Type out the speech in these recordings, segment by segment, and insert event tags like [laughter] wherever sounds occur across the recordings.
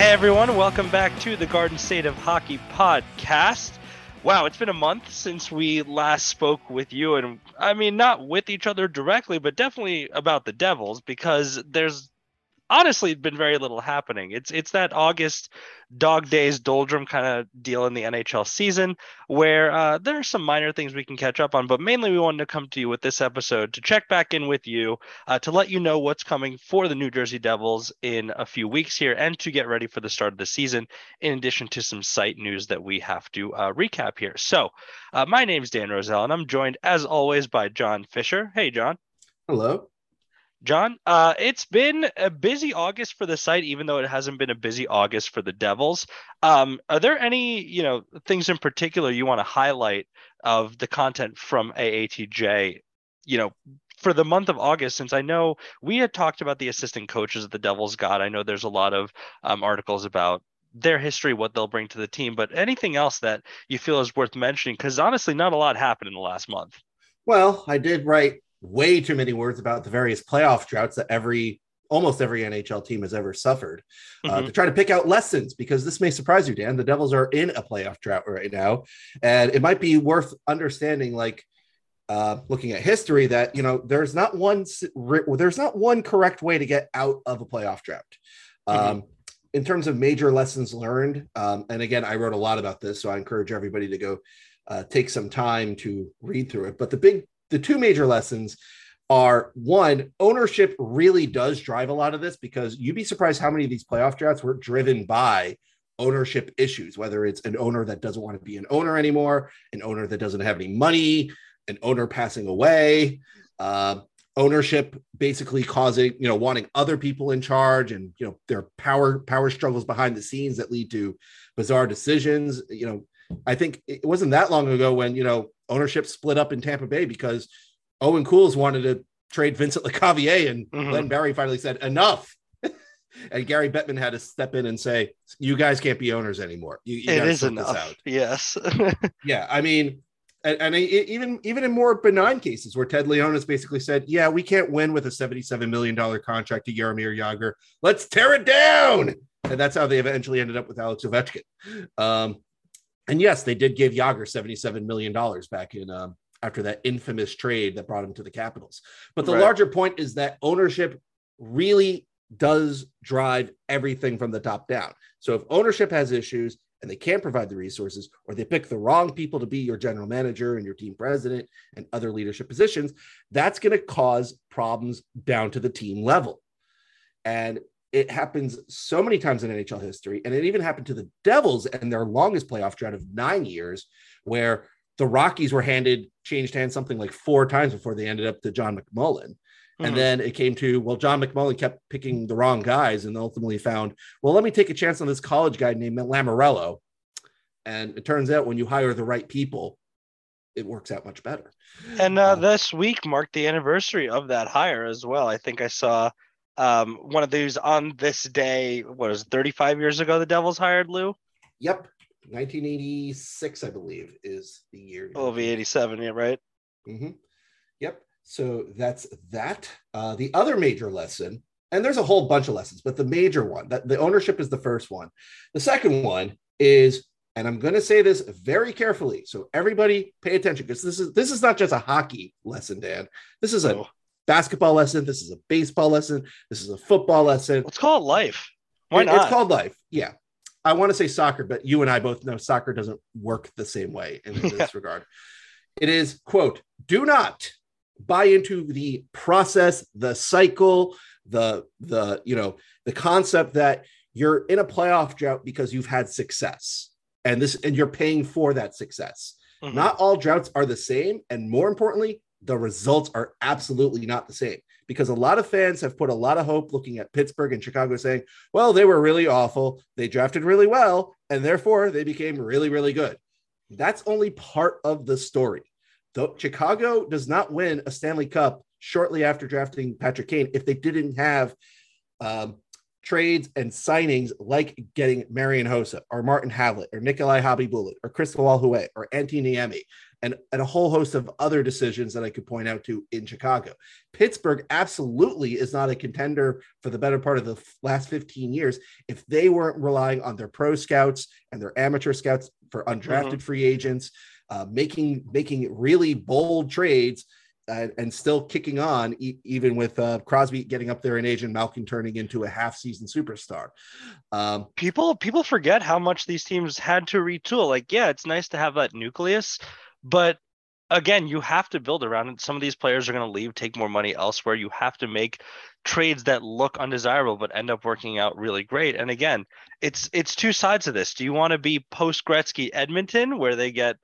Hey everyone, welcome back to the Garden State of Hockey podcast. Wow, it's been a month since we last spoke with you, and I mean, not with each other directly, but definitely about the Devils because there's honestly been very little happening. It's it's that August dog days doldrum kind of deal in the NHL season where uh, there are some minor things we can catch up on, but mainly we wanted to come to you with this episode to check back in with you uh, to let you know what's coming for the New Jersey Devils in a few weeks here and to get ready for the start of the season, in addition to some site news that we have to uh, recap here. So, uh, my name is Dan Roselle, and I'm joined as always by John Fischer. Hey, John. Hello. John, uh, it's been a busy August for the site, even though it hasn't been a busy August for the Devils. Um, are there any, you know, things in particular you want to highlight of the content from AATJ, you know, for the month of August? Since I know we had talked about the assistant coaches that the Devils got. I know there's a lot of um, articles about their history, what they'll bring to the team, but anything else that you feel is worth mentioning? Because honestly, not a lot happened in the last month. Well, I did write way too many words about the various playoff droughts that every almost every NHL team has ever suffered uh, mm-hmm. to try to pick out lessons because this may surprise you, Dan. The Devils are in a playoff drought right now, and it might be worth understanding, like uh, looking at history, that you know there's not one there's not one correct way to get out of a playoff drought. Mm-hmm. Um, in terms of major lessons learned, um, and again, I wrote a lot about this, so I encourage everybody to go uh, take some time to read through it. But the big the two major lessons are one, ownership really does drive a lot of this because you'd be surprised how many of these playoff drafts were driven by ownership issues, whether it's an owner that doesn't want to be an owner anymore, an owner that doesn't have any money, an owner passing away, uh, ownership basically causing, you know, wanting other people in charge and, you know, their power, power struggles behind the scenes that lead to bizarre decisions. You know, I think it wasn't that long ago when, you know, ownership split up in Tampa Bay because Oren Koules wanted to trade Vincent Lecavalier, and mm-hmm. Len Barrie finally said enough. [laughs] and Gary Bettman had to step in and say, "You guys can't be owners anymore. You, you it is enough." Yes. [laughs] yeah, I mean, and, and even even in more benign cases where Ted Leonsis basically said, "Yeah, we can't win with a seventy-seven million dollar contract to Jaromir Jagr. Let's tear it down." And that's how they eventually ended up with Alex Ovechkin. Um, and yes, they did give Jagr $77 million back in um, after that infamous trade that brought him to the Capitals. But the right. larger point is that ownership really does drive everything from the top down. So if ownership has issues and they can't provide the resources, or they pick the wrong people to be your general manager and your team president and other leadership positions, that's going to cause problems down to the team level. And it happens so many times in NHL history, and it even happened to the Devils and their longest playoff drought of nine years, where the Rockies were handed changed hands something like four times before they ended up to John McMullen. Mm-hmm. And then it came to, well, John McMullen kept picking the wrong guys and ultimately found, well, let me take a chance on this college guy named Lamoriello. And it turns out when you hire the right people, it works out much better. And uh, uh, this week marked the anniversary of that hire as well. I think I saw um, one of these on this day, what was it, 35 years ago, the Devils hired Lou? Yep. 1986, I believe, is the year. Oh, the 87, yeah, right? Mm-hmm. Yep. So that's that. Uh, the other major lesson, and there's a whole bunch of lessons, but the major one, that the ownership is the first one. The second one is, and I'm going to say this very carefully, so everybody pay attention because this is this is not just a hockey lesson, Dan. This is a oh basketball lesson. This is a baseball lesson. This is a football lesson. Let's call it life. Why not? It's called life. Yeah. I want to say soccer, but you and I both know soccer doesn't work the same way in, in [laughs] this regard. It is, quote, do not buy into the process, the cycle, the the you know, the concept that you're in a playoff drought because you've had success. And this and you're paying for that success. Mm-hmm. Not all droughts are the same. And more importantly, the results are absolutely not the same because a lot of fans have put a lot of hope looking at Pittsburgh and Chicago saying, well, they were really awful. They drafted really well, and therefore they became really, really good. That's only part of the story. Though Chicago does not win a Stanley Cup shortly after drafting Patrick Kane if they didn't have um, trades and signings like getting Marian Hossa or Martin Havlat or Nikolai Khabibulin or Cristobal Huet or Antti Niemi and, and a whole host of other decisions that I could point out to in Chicago. Pittsburgh absolutely is not a contender for the better part of the last 15 years if they weren't relying on their pro scouts and their amateur scouts for undrafted mm-hmm. free agents, uh, making making really bold trades and, still kicking on, e- even with uh, Crosby getting up there in age and Malkin turning into a half-season superstar. Um, people people forget how much these teams had to retool. Like, yeah, it's nice to have that nucleus, but again, you have to build around it. Some of these players are going to leave, take more money elsewhere. You have to make trades that look undesirable but end up working out really great. And again, it's it's two sides of this. Do you want to be post Gretzky Edmonton where they get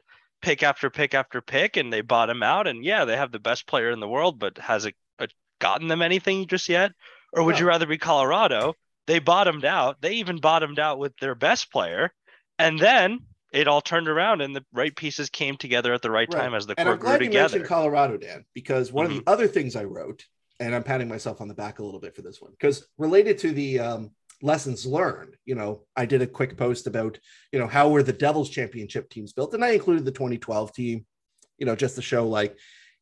pick after pick after pick and they bottom out and yeah they have the best player in the world but has it, it gotten them anything just yet or would you rather be colorado they bottomed out they even bottomed out with their best player and then it all turned around and the right pieces came together at the right, right. time as the and I'm glad you together. mentioned Colorado, Dan, because one mm-hmm. of the other things I wrote, and I'm patting myself on the back a little bit for this one, because related to the um, lessons learned. You know, I did a quick post about, you know, how were the Devils championship teams built? And I included the 2012 team, you know, just to show like,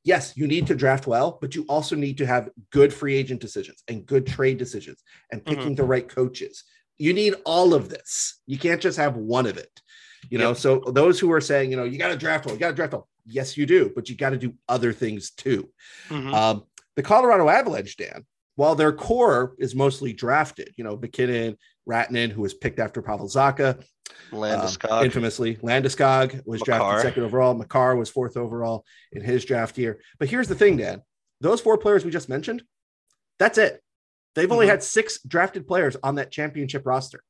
yes, you need to draft well, but you also need to have good free agent decisions and good trade decisions and picking mm-hmm. the right coaches. You need all of this. You can't just have one of it. You know, yep. so those who are saying, you know, you got to draft well, you got to draft well. Yes, you do, but you got to do other things too. Mm-hmm. Um, the Colorado Avalanche, Dan, while their core is mostly drafted, you know, MacKinnon, Rantanen, who was picked after Pavel Zacha, Landeskog, um, infamously, Landeskog was Makar. drafted second overall. Makar was fourth overall in his draft year. But here's the thing, Dan: those four players we just mentioned, that's it. They've only mm-hmm. had six drafted players on that championship roster.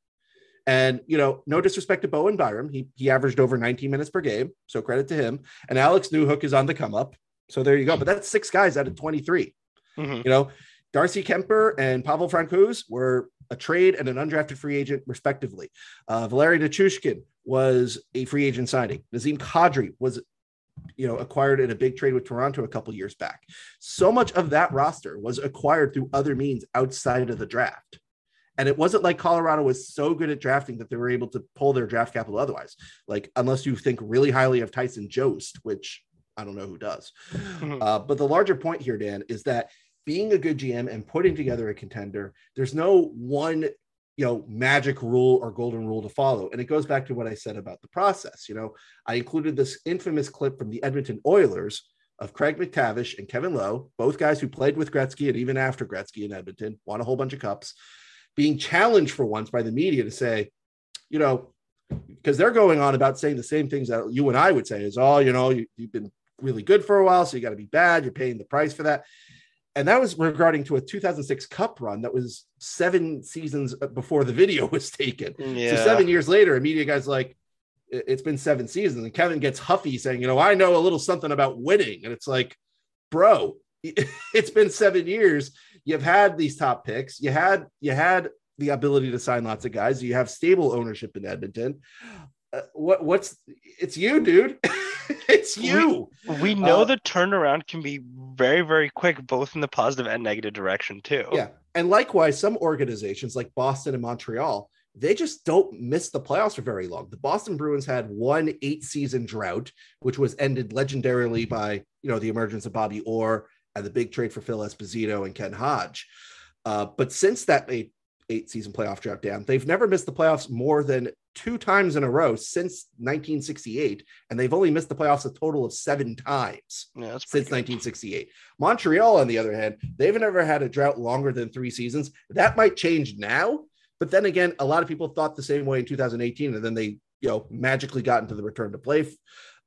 And you know, no disrespect to Bowen Byram, he he averaged over 19 minutes per game, so credit to him. And Alex Newhook is on the come up, so there you go. But that's six guys out of 23. Mm-hmm. You know, Darcy Kuemper and Pavel Francouz were a trade and an undrafted free agent, respectively. Uh, Valeri Nichushkin was a free agent signing. Nazem Kadri was, you know, acquired in a big trade with Toronto a couple years back. So much of that roster was acquired through other means outside of the draft. And it wasn't like Colorado was so good at drafting that they were able to pull their draft capital otherwise. Like, unless you think really highly of Tyson Jost, which I don't know who does. [laughs] Uh, but the larger point here, Dan, is that being a good GM and putting together a contender, there's no one you know magic rule or golden rule to follow. And it goes back to what i said about the process you know. I included this infamous clip from the edmonton oilers of craig MacTavish and kevin lowe both guys who played with gretzky and even after gretzky in edmonton won a whole bunch of cups being challenged for once by the media to say you know because they're going on about saying the same things that you and i would say is oh you know you, you've been really good for a while so you got to be bad you're paying the price for that and that was regarding to a 2006 Cup run that was seven seasons before the video [laughs] was taken. Yeah. So seven years later, a media guy's like, "It's been seven seasons," and Kevin gets huffy saying, "You know, I know a little something about winning," and it's like, bro, [laughs] it's been seven years. You've had these top picks. You had you had the ability to sign lots of guys. You have stable ownership in Edmonton. Uh, what what's it's you, dude. [laughs] it's you. We, we know uh, the turnaround can be very, very quick, both in the positive and negative direction, too. Yeah. And likewise, some organizations like Boston and Montreal, they just don't miss the playoffs for very long. The Boston Bruins had one eight season drought, which was ended legendarily by, you know, the emergence of Bobby Orr and the big trade for Phil Esposito and Ken Hodge. Uh, but since that eight, eight season playoff drought down, they've never missed the playoffs more than two times in a row since 1968, and they've only missed the playoffs a total of seven times yeah, since 1968. Montreal, on the other hand, they've never had a drought longer than three seasons. That might change now, but then again, a lot of people thought the same way in 2018, and then they, you know, magically got into the return to play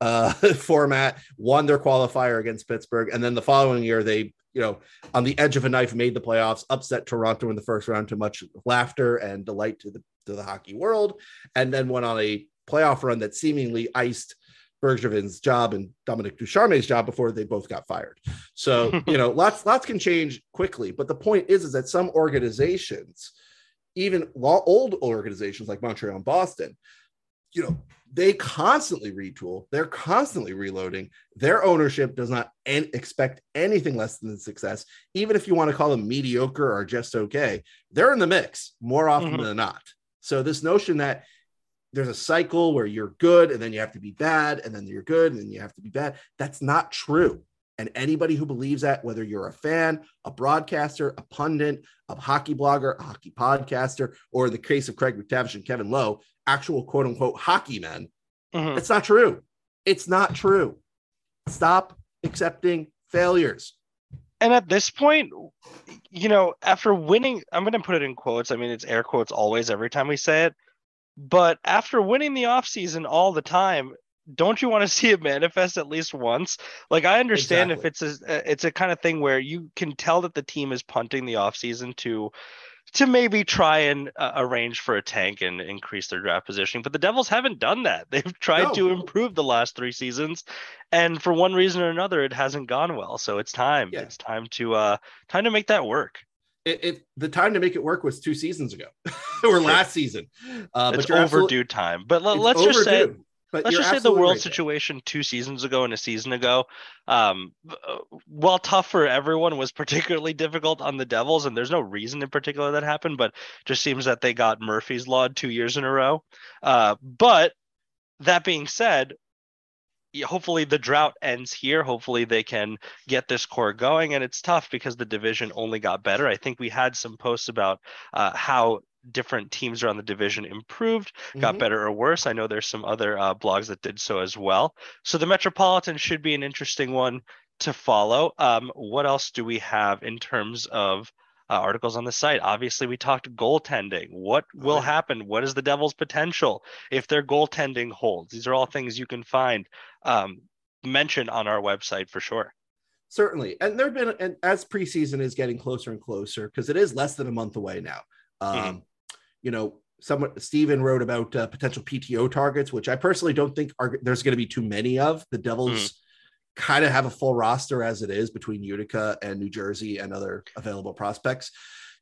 uh, [laughs] format, won their qualifier against Pittsburgh, and then the following year they you know, on the edge of a knife, made the playoffs, upset Toronto in the first round to much laughter and delight to the to the hockey world, and then went on a playoff run that seemingly iced Bergevin's job and Dominique Ducharme's job before they both got fired. So, [laughs] you know, lots lots can change quickly. But the point is, is that some organizations, even old organizations like Montreal and Boston, you know, they constantly retool. They're constantly reloading. Their ownership does not en- expect anything less than success, even if you want to call them mediocre or just okay. They're in the mix more often mm-hmm. than not. So this notion that there's a cycle where you're good and then you have to be bad and then you're good and then you have to be bad. That's not true. And anybody who believes that, whether you're a fan, a broadcaster, a pundit, a hockey blogger, a hockey podcaster, or in the case of Craig MacTavish and Kevin Lowe, actual quote unquote hockey men, mm-hmm. it's not true. It's not true. Stop accepting failures. And at this point, you know, after winning, I'm going to put it in quotes. I mean, it's air quotes always every time we say it. But after winning the offseason all the time, don't you want to [laughs] see it manifest at least once? Like I understand exactly. if it's a it's a kind of thing where you can tell that the team is punting the offseason to to maybe try and uh, arrange for a tank and increase their draft positioning. But the Devils haven't done that. [laughs] They've tried no. to improve the last three seasons, and for one reason or another, it hasn't gone well. So it's time. Yeah. It's time to uh time to make that work it, it, the time to make it work was two seasons ago [laughs] or last season. Uh, it's but overdue time. But let, us just say let's just say the world right situation two seasons ago and a season ago, um, uh, while tough for everyone, was particularly difficult on the Devils, and there's no reason in particular that happened, but just seems that they got Murphy's Law two years in a row. Uh, but that being said, hopefully the drought ends here. Hopefully they can get this core going. And it's tough because the division only got better. I think we had some posts about uh, how different teams around the division improved, got mm-hmm. better or worse. I know there's some other uh, blogs that did so as well. So the Metropolitan should be an interesting one to follow. Um, what else do we have in terms of uh, articles on the site. Obviously, we talked goaltending. What will happen? What is the Devils' potential if their goaltending holds? These are all things you can find um, mentioned on our website for sure. Certainly, and there've been, and as preseason is getting closer and closer, because it is less than a month away now. Um, mm-hmm. You know, someone Stephen wrote about uh, potential PTO targets, which I personally don't think are there's going to be too many of. The Devils. Mm-hmm kind of have a full roster as it is between Utica and New Jersey and other available prospects.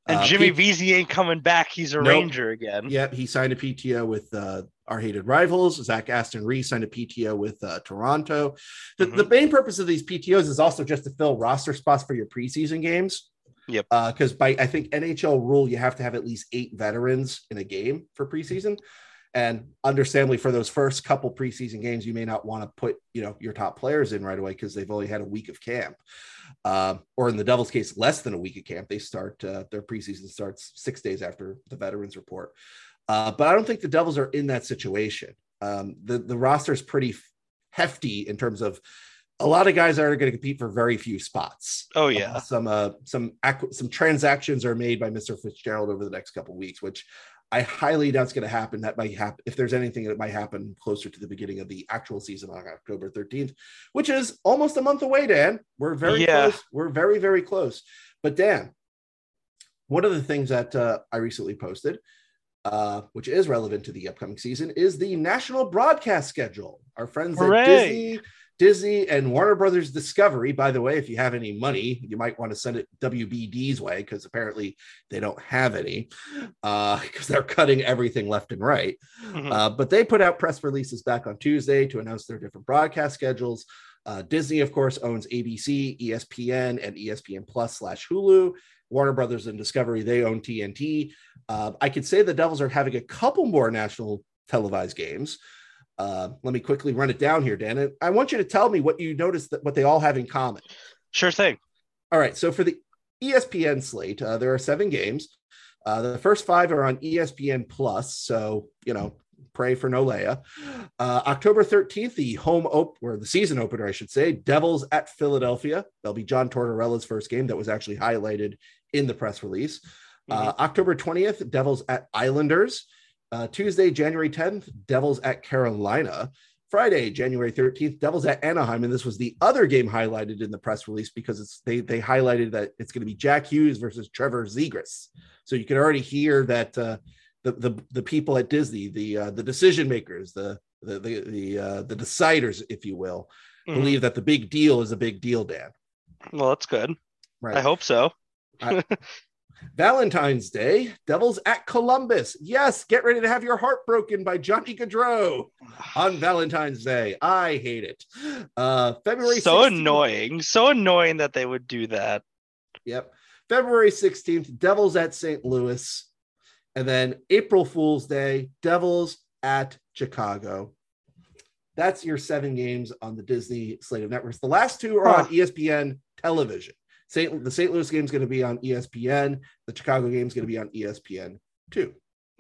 And uh, Jimmy P- ain't coming back. He's a nope. Ranger again. Yep, he signed a PTO with uh, our hated rivals. Zach Aston Reese signed a PTO with uh, Toronto. The, mm-hmm. the main purpose of these PTOs is also just to fill roster spots for your preseason games. Yep. Because uh, by I think NHL rule, you have to have at least eight veterans in a game for preseason. And understandably, for those first couple preseason games, you may not want to put you know your top players in right away because they've only had a week of camp, uh, or in the Devils' case, less than a week of camp. They start uh, their preseason starts six days after the veterans report. Uh, but I don't think the Devils are in that situation. Um, the the roster is pretty hefty in terms of a lot of guys are going to compete for very few spots. Oh yeah, uh, some uh, some some transactions are made by Mr. Fitzgerald over the next couple weeks, which I highly doubt it's going to happen. That might happen if there's anything that might happen closer to the beginning of the actual season on October 13th, which is almost a month away. Dan, we're very yeah. close. We're very very close. But Dan, one of the things that uh, I recently posted, uh, which is relevant to the upcoming season, is the national broadcast schedule. Our friends Hooray. at Disney Disney and Warner Brothers Discovery. By the way, if you have any money, you might want to send it WBD's way because apparently they don't have any because uh, [laughs] they're cutting everything left and right. Mm-hmm. Uh, but they put out press releases back on Tuesday to announce their different broadcast schedules. Uh, Disney, of course, owns ABC, ESPN, and ESPN Plus slash Hulu. Warner Brothers and Discovery, they own TNT. Uh, I could say the Devils are having a couple more national televised games. Uh, let me quickly run it down here, Dan. I want you to tell me what you noticed that what they all have in common. Sure thing. All right. So for the ESPN slate, uh, there are seven games. Uh, the first five are on ESPN Plus. So, you know, pray for Nolea. Uh, October 13th, the home op or the season opener, I should say, Devils at Philadelphia. That'll be John Tortorella's first game that was actually highlighted in the press release. Uh, mm-hmm. October 20th, Devils at Islanders. Uh, Tuesday, January 10th, Devils at Carolina. Friday, January 13th, Devils at Anaheim. And this was the other game highlighted in the press release because it's they they highlighted that it's going to be Jack Hughes versus Trevor Zegras. So you can already hear that uh, the, the the people at Disney, the uh, the decision makers, the the the the, uh, the deciders, if you will, Mhm. believe that the big deal is a big deal, Dan. Well, that's good. Right. I hope so. [laughs] Valentine's Day, Devils at Columbus. Yes, get ready to have your heart broken by Johnny Gaudreau on Valentine's Day. I hate it. Uh, February so 16th annoying. So annoying that they would do that. Yep. February 16th, Devils at St. Louis. And then April Fool's Day, Devils at Chicago. That's your seven games on the Disney slate of networks. The last two are on ESPN television. St. The St. Louis game is going to be on ESPN. The Chicago game is going to be on ESPN too.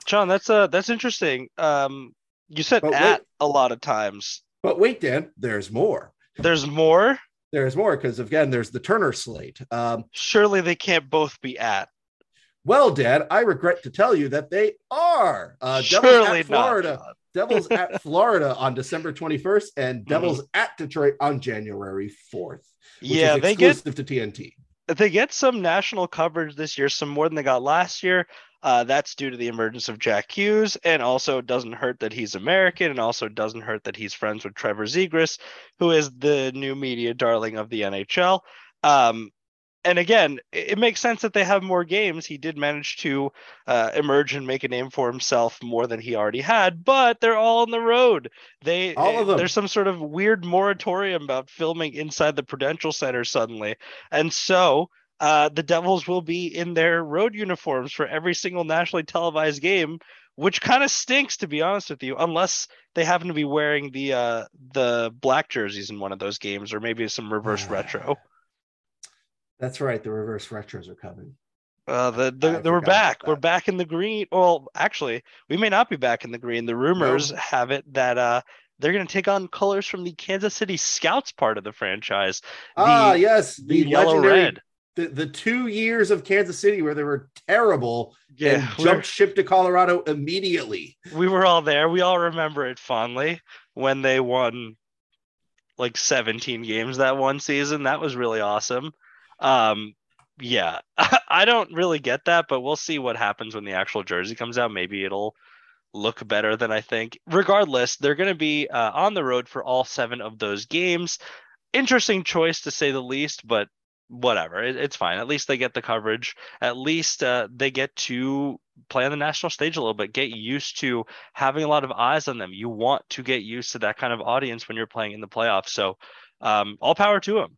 John, that's uh that's interesting. Um you said But wait. at a lot of times. But wait, Dan, there's more. There's more. There's more because again, there's the Turner slate. Um, Surely they can't both be at. well, Dad, I regret to tell you that they are. Uh, Devils Surely at not. Florida. John. [laughs] Devils at Florida on December 21st and Mm-hmm. Devils at Detroit on January 4th. Yeah, they get to TNT. they get some national coverage this year, some more than they got last year. Uh, that's due to the emergence of Jack Hughes, and also it doesn't hurt that he's American, and also it doesn't hurt that he's friends with Trevor Zegras, who is the new media darling of the NHL. Um, and again, it, makes sense that they have more games. He did manage to uh, emerge and make a name for himself more than he already had, but they're all on the road. They All of them. there's some sort of weird moratorium about filming inside the Prudential Center suddenly, and so uh, the Devils will be in their road uniforms for every single nationally televised game, which kind of stinks to be honest with you, unless they happen to be wearing the uh, the black jerseys in one of those games, or maybe some reverse retro. That's right. The reverse retros are coming. Uh, the, the, the we're back. We're back in the green. Well, actually, we may not be back in the green. The rumors have it that uh, they're going to take on colors from the Kansas City Scouts part of the franchise. ah, The- yes. The, The, yellow red. the, the two years of Kansas City where they were terrible Yeah, and jumped ship to Colorado immediately. we were all there. We all remember it fondly when they won like 17 games that one season. That was really awesome. Um, yeah, [laughs] I don't really get that, but we'll see what happens when the actual jersey comes out. Maybe it'll look better than I think. Regardless, they're going to be uh, on the road for all seven of those games. Interesting choice to say the least, but whatever. It, it's fine. At least they get the coverage. At least uh, they get to play on the national stage a little bit, get used to having a lot of eyes on them. You want to get used to that kind of audience when you're playing in the playoffs. So, um, all power to them.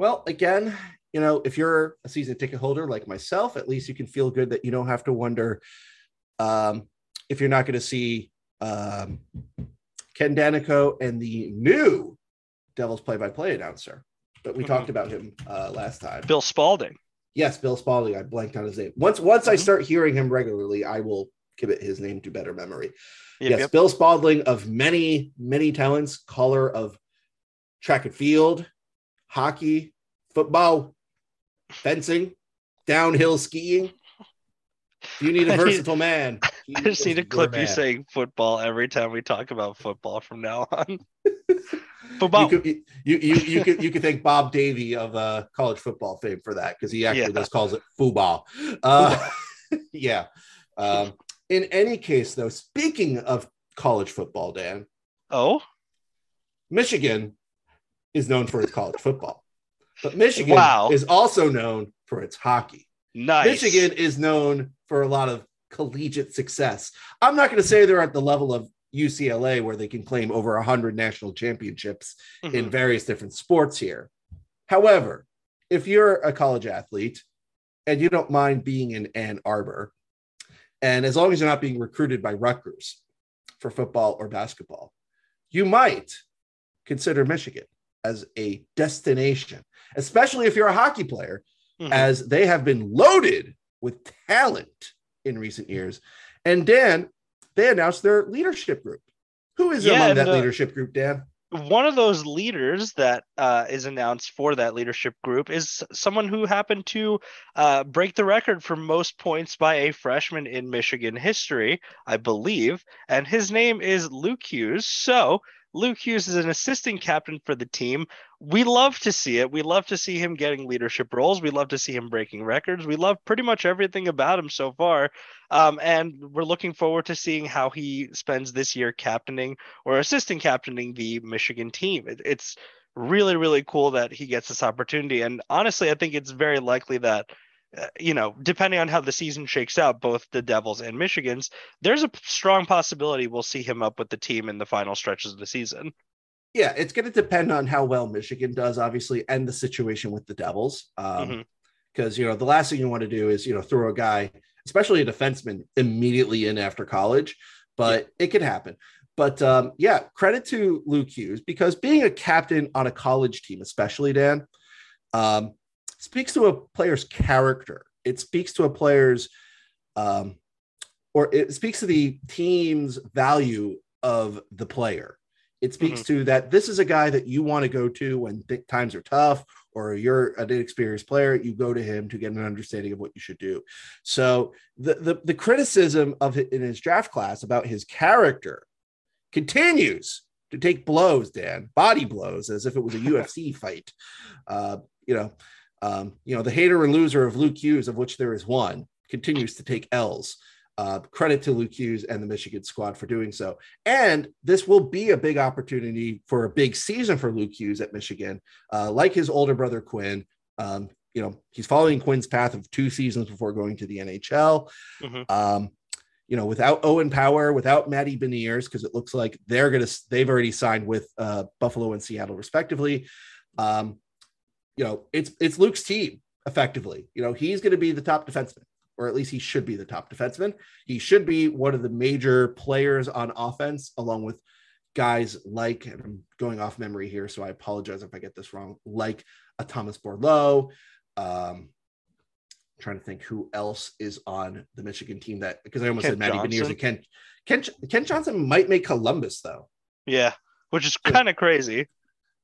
Well, again, you know, if you're a season ticket holder like myself, at least you can feel good that you don't have to wonder um, if you're not going to see um, Ken Daneyko and the new Devils play-by-play announcer. But we Mhm. talked about him uh, last time. Bill Spaulding. Yes, Bill Spaulding. I blanked on his name. Once once I Mhm. start hearing him regularly, I will commit his name to better memory. Yep, yes, yep. Bill Spaulding of many, many talents, caller of track and field, hockey, football, fencing, downhill skiing. You need a [laughs] I need- versatile man, he I just need to your clip you man. saying football every time we talk about football from now on. [laughs] You football. could you you you, you could you could thank Bob Davie of uh, college football fame for that because he actually Yeah. just calls it football. Uh, [laughs] yeah. Um, in any case, though, speaking of college football, Dan, oh, Michigan is known for its college football, but Michigan Wow. is also known for its hockey. nice. Michigan is known for a lot of collegiate success. I'm not going to say they're at the level of UCLA where they can claim over 100 national championships in Mhm. various different sports here. However, if you're a college athlete and you don't mind being in Ann Arbor, and as long as you're not being recruited by Rutgers for football or basketball, you might consider Michigan as a destination, especially if you're a hockey player, Mhm. as they have been loaded with talent in recent years. And Dan, they announced their leadership group. Who is Yeah, among that uh, leadership group, Dan? one of those leaders that uh, is announced for that leadership group is someone who happened to uh, break the record for most points by a freshman in Michigan history, I believe, and his name is Luke Hughes. So Luke Hughes is an assistant captain for the team. We love to see it. We love to see him getting leadership roles. We love to see him breaking records. We love pretty much everything about him so far. Um, and we're looking forward to seeing how he spends this year captaining or assistant captaining the Michigan team. It, it's really, really cool that he gets this opportunity. And honestly, I think it's very likely that you know, depending on how the season shakes out, both the Devils and Michigan's, there's a strong possibility we'll see him up with the team in the final stretches of the season. Yeah, it's going to depend on how well Michigan does, obviously, and the situation with the Devils. Because um, mm-hmm. you know, the last thing you want to do is you know throw a guy, especially a defenseman, immediately in after college. But yeah. it could happen. But um, yeah, credit to Luke Hughes because being a captain on a college team, especially Dan, um, speaks to a player's character. It speaks to a player's, um, or it speaks to the team's value of the player. It speaks mm-hmm. to that this is a guy that you want to go to when th- times are tough or you're an inexperienced player, you go to him to get an understanding of what you should do. So the the, the criticism of it in his draft class about his character continues to take blows, Dan, body blows, as if it was a [laughs] UFC fight. Uh, you know, um, you know, the hater and loser of Luke Hughes, of which there is one, continues to take L's. Uh, credit to Luke Hughes and the Michigan squad for doing so. And this will be a big opportunity for a big season for Luke Hughes at Michigan. Uh, like his older brother Quinn, um, you know, he's following Quinn's path of two seasons before going to the NHL. Mm-hmm. Um, you know, without Owen Power, without Matty Beniers, because it looks like they're gonna they've already signed with uh, Buffalo and Seattle respectively. Um, you know, it's it's Luke's team effectively. You know, he's going to be the top defenseman, or at least he should be the top defenseman. He should be one of the major players on offense, along with guys like, and I'm going off memory here, so I apologize if I get this wrong, like a Thomas Bordeleau. Um, trying to think who else is on the Michigan team that because I almost said Matty Beniers and Ken, Ken Ken Johnson might make Columbus though. Yeah, which is kind of crazy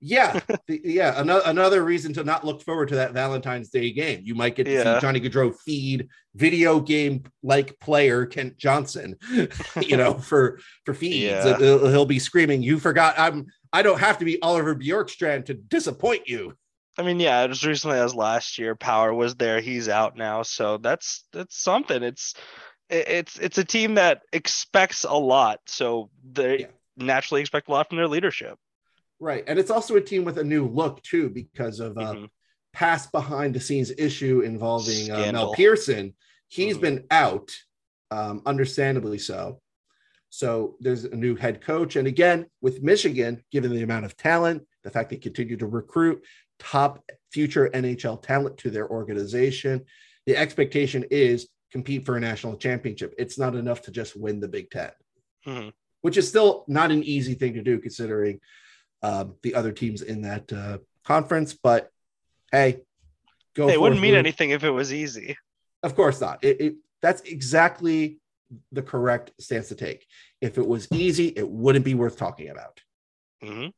yeah, [laughs] the, yeah. Another another reason to not look forward to that Valentine's Day game. You might get to yeah. see Johnny Gaudreau feed video game like player Kent Johnson, [laughs] you know, for for feeds. Yeah. He'll, he'll be screaming, "You forgot! I'm I don't have to be Oliver Bjorkstrand to disappoint you." I mean, yeah, as recently as last year, Power was there. He's out now, so that's that's something. It's it's it's a team that expects a lot, so they yeah. naturally expect a lot from their leadership. Right. And it's also a team with a new look, too, because of uh, mm-hmm. past behind the scenes issue involving uh, Mel Pearson. He's mm-hmm. been out, um, understandably so. So there's a new head coach. And again, with Michigan, given the amount of talent, the fact they continue to recruit top future NHL talent to their organization, the expectation is compete for a national championship. It's not enough to just win the Big 10 mm-hmm. which is still not an easy thing to do considering uh, the other teams in that uh, conference. But hey, go. It wouldn't mean anything if it was easy. Of course not. It, it, that's exactly the correct stance to take. If it was easy, it wouldn't be worth talking about. Mm-hmm.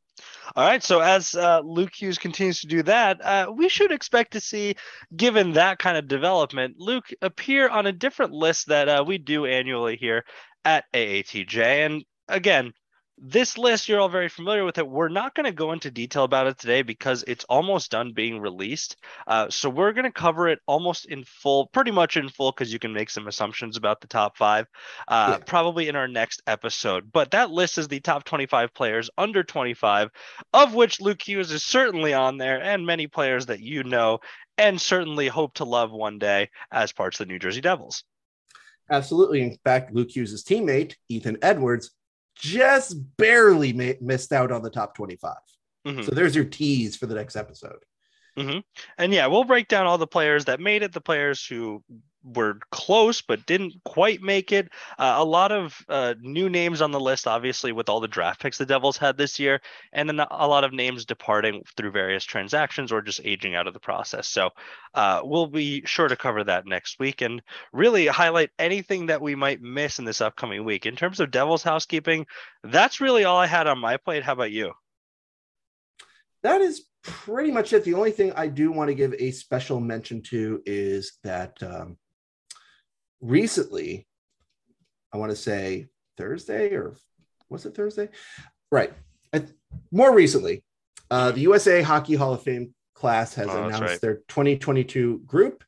All right. So as uh, Luke Hughes continues to do that, uh, we should expect to see, given that kind of development, Luke appear on a different list that uh, we do annually here at AATJ. And again, this list you're all very familiar with it we're not going to go into detail about it today because it's almost done being released uh, so we're going to cover it almost in full pretty much in full because you can make some assumptions about the top five uh, yeah. probably in our next episode but that list is the top 25 players under 25 of which luke hughes is certainly on there and many players that you know and certainly hope to love one day as parts of the new jersey devils Absolutely. In fact, Luke Hughes' teammate, Ethan Edwards, just barely ma- missed out on the top 25. Mm-hmm. So there's your tease for the next episode. Mm-hmm. And yeah, we'll break down all the players that made it, the players who were close but didn't quite make it. Uh, a lot of uh, new names on the list, obviously, with all the draft picks the Devils had this year, and then a lot of names departing through various transactions or just aging out of the process. So uh, we'll be sure to cover that next week and really highlight anything that we might miss in this upcoming week. In terms of Devils housekeeping, that's really all I had on my plate. How about you? That is pretty much it. The only thing I do want to give a special mention to is that um, recently, I want to say Thursday or was it Thursday? Right. more recently, uh, the USA Hockey Hall of Fame class has Oh, announced right. their 2022 group.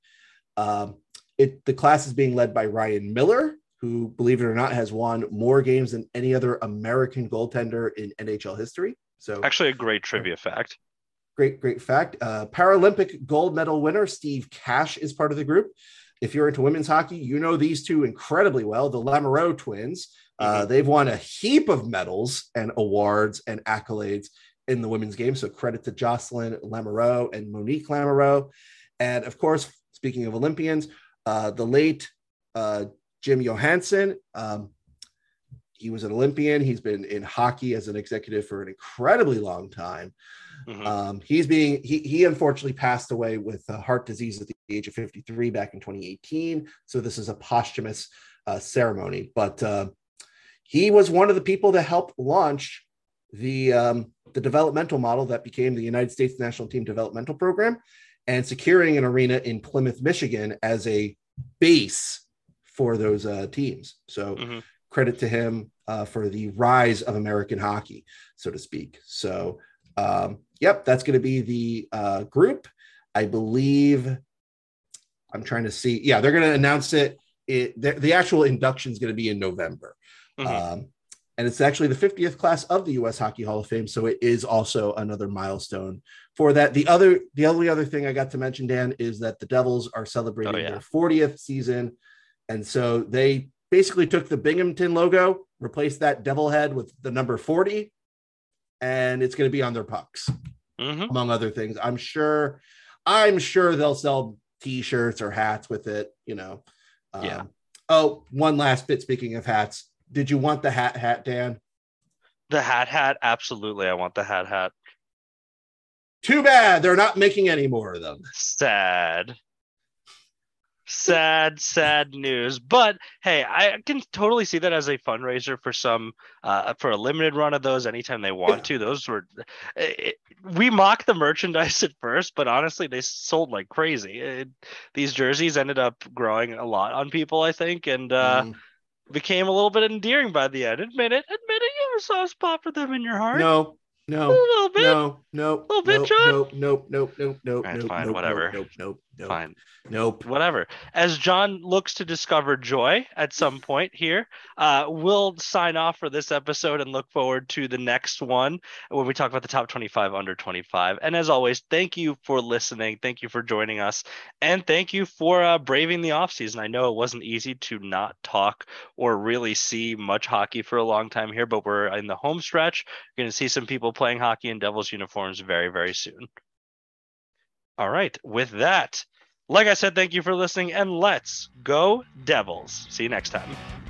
Um, it the class is being led by Ryan Miller, who, believe it or not, has won more games than any other American goaltender in NHL history. So Actually, a great trivia fact. great, great fact. Uh, Paralympic gold medal winner Steve Cash is part of the group. If you're into women's hockey, you know these two incredibly well. The Lamoureux twins. Uh, they've won a heap of medals and awards and accolades in the women's game. So credit to Jocelyn Lamoureux and Monique Lamoureux. And of course, speaking of Olympians, uh, the late uh, Jim Johannson. Um, he was an Olympian. He's been in hockey as an executive for an incredibly long time. Mhm. Um, he's being he he unfortunately passed away with uh, heart disease at the age of 53 back in 2018. So this is a posthumous uh, ceremony, but uh, he was one of the people that helped launch the um, the developmental model that became the United States National Team Developmental Program, and securing an arena in Plymouth, Michigan, as a base for those uh, teams. So Mhm. credit to him uh, for the rise of American hockey, so to speak. So, um, yep, that's going to be the uh, group. I believe. I'm trying to see. Yeah, they're going to announce it. It the, the actual induction is going to be in November, Mhm. um, and it's actually the 50th class of the U.S. Hockey Hall of Fame. So it is also another milestone for that. The other, the only other thing I got to mention, Dan, is that the Devils are celebrating Oh, yeah. their 40th season, and so they basically took the Binghamton logo, replaced that devil head with the number 40, and it's going to be on their pucks, Mhm. among other things. I'm sure, I'm sure they'll sell T-shirts or hats with it. You know. Um, Yeah. Oh, one last bit. Speaking of hats, did you want the hat hat, Dan? The hat hat, absolutely. I want the hat hat. Too bad they're not making any more of them. Sad. Sad, sad news. But hey, I can totally see that as a fundraiser for some, uh, for a limited run of those anytime they want to. Those were, it, we mocked the merchandise at first, but honestly, they sold like crazy. It, these jerseys ended up growing a lot on people, I think, and uh, Mm, became a little bit endearing by the end. Admit it, admit it. You have a soft spot for them in your heart. no, a no, little bit. no, no, Little bit, nope, John? nope, nope, nope, nope, nope, Alright, nope, fine, nope, whatever. nope, nope, nope, Fine. nope. whatever. As John looks to discover joy at some [laughs] point here, uh, we'll sign off for this episode and look forward to the next one when we talk about the top 25 under 25. And as always, thank you for listening. Thank you for joining us. And thank you for uh, braving the offseason. I know it wasn't easy to not talk or really see much hockey for a long time here, but we're in the home stretch. You're going to see some people playing hockey in Devils uniforms very, very soon. All right. With that, like I said, thank you for listening, and let's go Devils. See you next time.